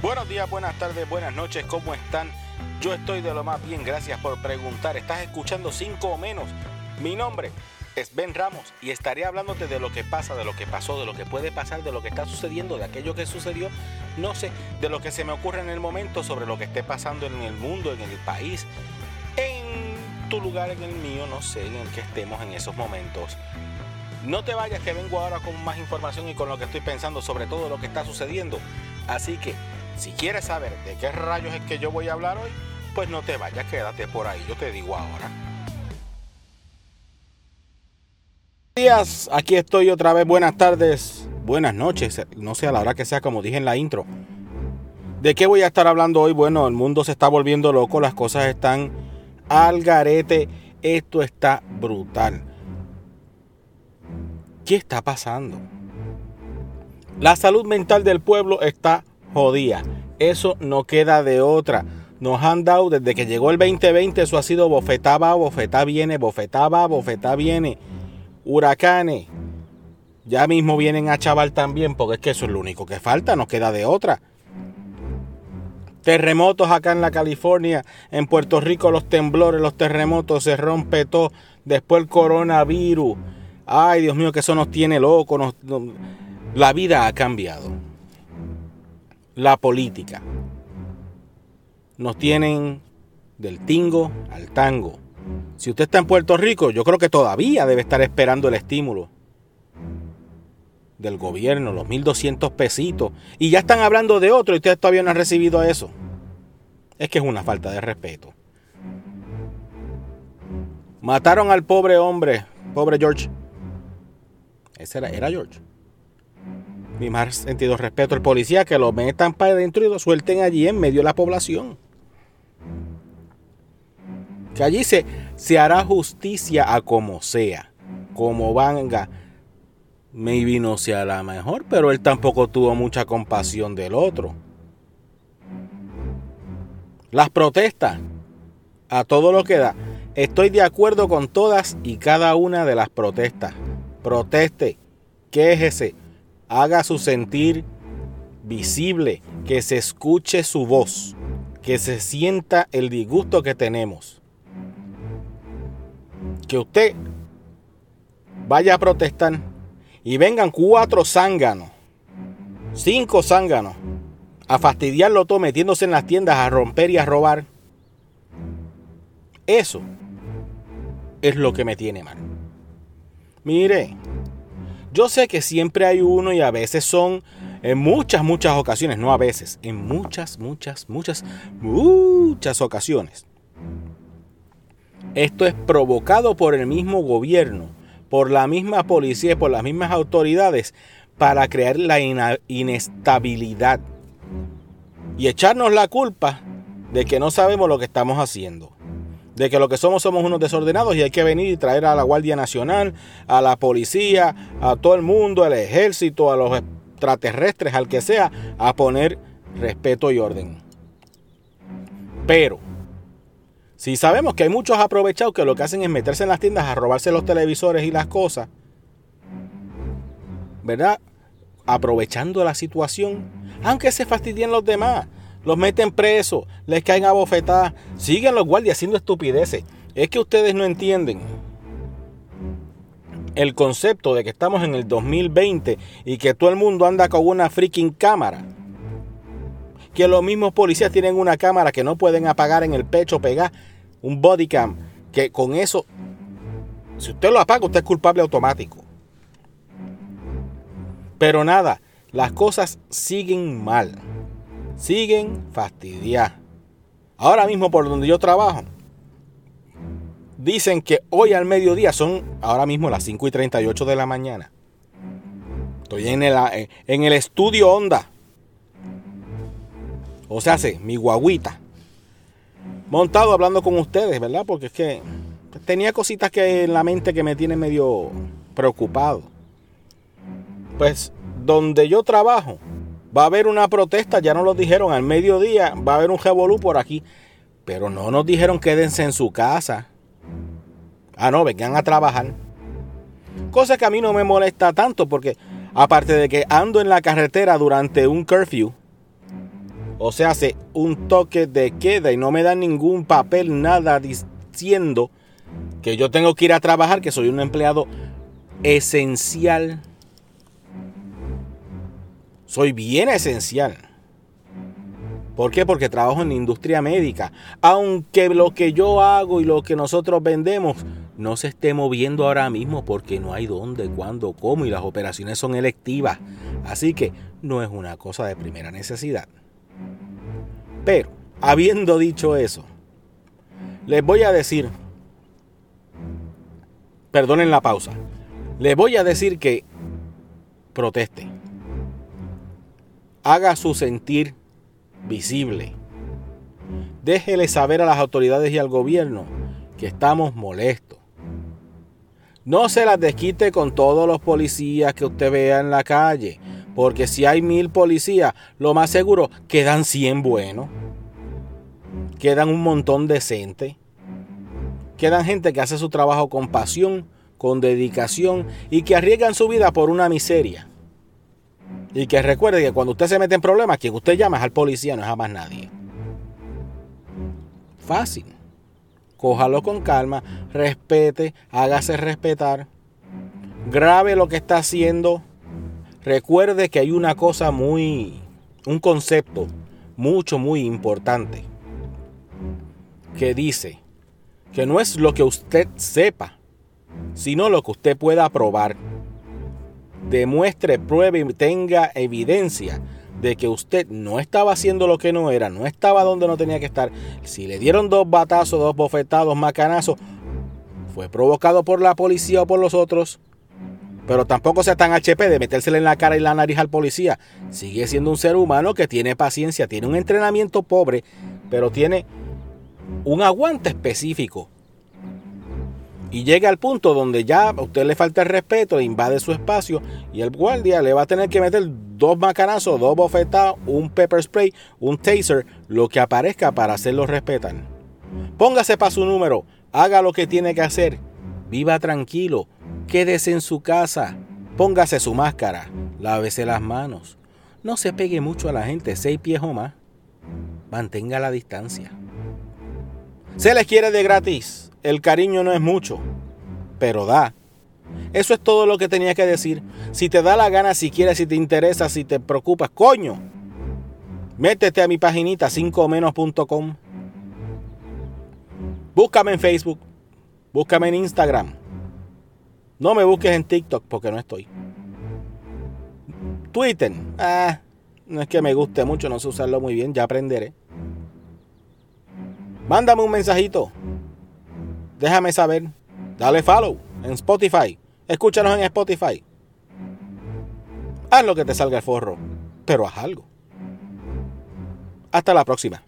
Buenos días, buenas tardes, buenas noches, ¿cómo están? Yo estoy de lo más bien, gracias por preguntar. Estás escuchando 5 o menos. Mi nombre es Ben Ramos y estaré hablándote de lo que pasa, de lo que pasó, de lo que puede pasar, de lo que está sucediendo, de aquello que sucedió, no sé, de lo que se me ocurre en el momento, sobre lo que esté pasando en el mundo, en el país, en tu lugar, en el mío, no sé, en el que estemos en esos momentos. No te vayas que vengo ahora con más información y con lo que estoy pensando sobre todo lo que está sucediendo. Así que, si quieres saber de qué rayos es que yo voy a hablar hoy, pues no te vayas, quédate por ahí, yo te digo ahora. días, aquí estoy otra vez, buenas tardes, buenas noches, no sé a la hora que sea como dije en la intro. ¿De qué voy a estar hablando hoy? Bueno, el mundo se está volviendo loco, las cosas están al garete, esto está brutal. ¿Qué está pasando? La salud mental del pueblo está jodida. Eso no queda de otra. Nos han dado desde que llegó el 2020, eso ha sido bofetá va, bofetá viene, bofetá va, bofetá viene. Huracanes. Ya mismo vienen a chaval también, porque es que eso es lo único que falta, no queda de otra. Terremotos acá en la California, en Puerto Rico los temblores, los terremotos, se rompe todo. Después el coronavirus. Ay, Dios mío, que eso nos tiene locos. la vida ha cambiado. La política. Nos tienen del tingo al tango. Si usted está en Puerto Rico, yo creo que todavía debe estar esperando el estímulo del gobierno, los 1.200 pesitos. Y ya están hablando de otro y usted todavía no ha recibido eso. Es que es una falta de respeto. Mataron al pobre hombre, pobre George. Ese era, era George. Mi más sentido respeto al policía que lo metan para adentro y lo suelten allí en medio de la población. Que allí se, se hará justicia a como sea, como venga. Maybe no sea la mejor, pero él tampoco tuvo mucha compasión del otro. Las protestas, a todo lo que da. Estoy de acuerdo con todas y cada una de las protestas. Proteste, quéjese, haga su sentir visible, que se escuche su voz, que se sienta el disgusto que tenemos. Que usted vaya a protestar y vengan cuatro zánganos, cinco zánganos, a fastidiarlo todo metiéndose en las tiendas a romper y a robar. Eso es lo que me tiene mal. Mire, yo sé que siempre hay uno y a veces son en muchas, muchas ocasiones, no a veces, en muchas, muchas, muchas, muchas ocasiones. Esto es provocado por el mismo gobierno por la misma policía y por las mismas autoridades para crear la inestabilidad y echarnos la culpa de que no sabemos lo que estamos haciendo. De que lo que somos somos unos desordenados y hay que venir y traer a la Guardia Nacional, a la policía, a todo el mundo, al ejército, a los extraterrestres, al que sea, a poner respeto y orden. Pero si sabemos que hay muchos aprovechados que lo que hacen es meterse en las tiendas a robarse los televisores y las cosas, ¿verdad? Aprovechando la situación, aunque se fastidien los demás, los meten presos, les caen a bofetadas, siguen los guardias haciendo estupideces. Es que ustedes no entienden el concepto de que estamos en el 2020 y que todo el mundo anda con una freaking cámara que los mismos policías tienen una cámara que no pueden apagar en el pecho, pegar un body cam, que con eso, si usted lo apaga, usted es culpable automático. Pero nada, las cosas siguen mal, siguen fastidiadas. Ahora mismo por donde yo trabajo, dicen que hoy al mediodía son ahora mismo las 5 y 38 de la mañana. Estoy en el, en el estudio Honda o sea, hace mi guaguita, montado hablando con ustedes, ¿verdad? Porque es que tenía cositas que en la mente que me tienen medio preocupado. Pues donde yo trabajo, va a haber una protesta, ya nos lo dijeron, al mediodía va a haber un revolú por aquí, pero no nos dijeron quédense en su casa. Ah, no, vengan a trabajar. Cosa que a mí no me molesta tanto porque aparte de que ando en la carretera durante un curfew, o se hace un toque de queda y no me dan ningún papel, nada diciendo que yo tengo que ir a trabajar, que soy un empleado esencial. Soy bien esencial. ¿Por qué? Porque trabajo en la industria médica. Aunque lo que yo hago y lo que nosotros vendemos no se esté moviendo ahora mismo porque no hay dónde, cuándo, cómo y las operaciones son electivas. Así que no es una cosa de primera necesidad. Pero, habiendo dicho eso, les voy a decir, perdonen la pausa, les voy a decir que proteste. Haga su sentir visible. Déjele saber a las autoridades y al gobierno que estamos molestos. No se las desquite con todos los policías que usted vea en la calle. Porque si hay mil policías, lo más seguro quedan 100 buenos. Quedan un montón decentes. Quedan gente que hace su trabajo con pasión, con dedicación y que arriesgan su vida por una miseria. Y que recuerde que cuando usted se mete en problemas, quien usted llama es al policía, no es a más nadie. Fácil. Cójalo con calma, respete, hágase respetar. Grabe lo que está haciendo Recuerde que hay una cosa muy, un concepto mucho, muy importante que dice que no es lo que usted sepa, sino lo que usted pueda probar. Demuestre, pruebe y tenga evidencia de que usted no estaba haciendo lo que no era, no estaba donde no tenía que estar. Si le dieron dos batazos, dos bofetados, macanazos, fue provocado por la policía o por los otros, pero tampoco sea tan HP de metérsele en la cara y la nariz al policía. Sigue siendo un ser humano que tiene paciencia, tiene un entrenamiento pobre, pero tiene un aguante específico. Y llega al punto donde ya a usted le falta el respeto, invade su espacio y el guardia le va a tener que meter dos macanazos, dos bofetadas, un pepper spray, un taser, lo que aparezca para hacerlo respetar. Póngase para su número, haga lo que tiene que hacer, viva tranquilo, Quédese en su casa, póngase su máscara, lávese las manos. No se pegue mucho a la gente, seis pies o más. Mantenga la distancia. Se les quiere de gratis. El cariño no es mucho, pero da. Eso es todo lo que tenía que decir. Si te da la gana, si quieres, si te interesa, si te preocupas, coño. Métete a mi paginita 5menos.com. Búscame en Facebook. Búscame en Instagram. No me busques en TikTok porque no estoy. Twitter. Ah, no es que me guste mucho, no sé usarlo muy bien, ya aprenderé. Mándame un mensajito. Déjame saber. Dale follow en Spotify. Escúchanos en Spotify. Haz lo que te salga el forro, pero haz algo. Hasta la próxima.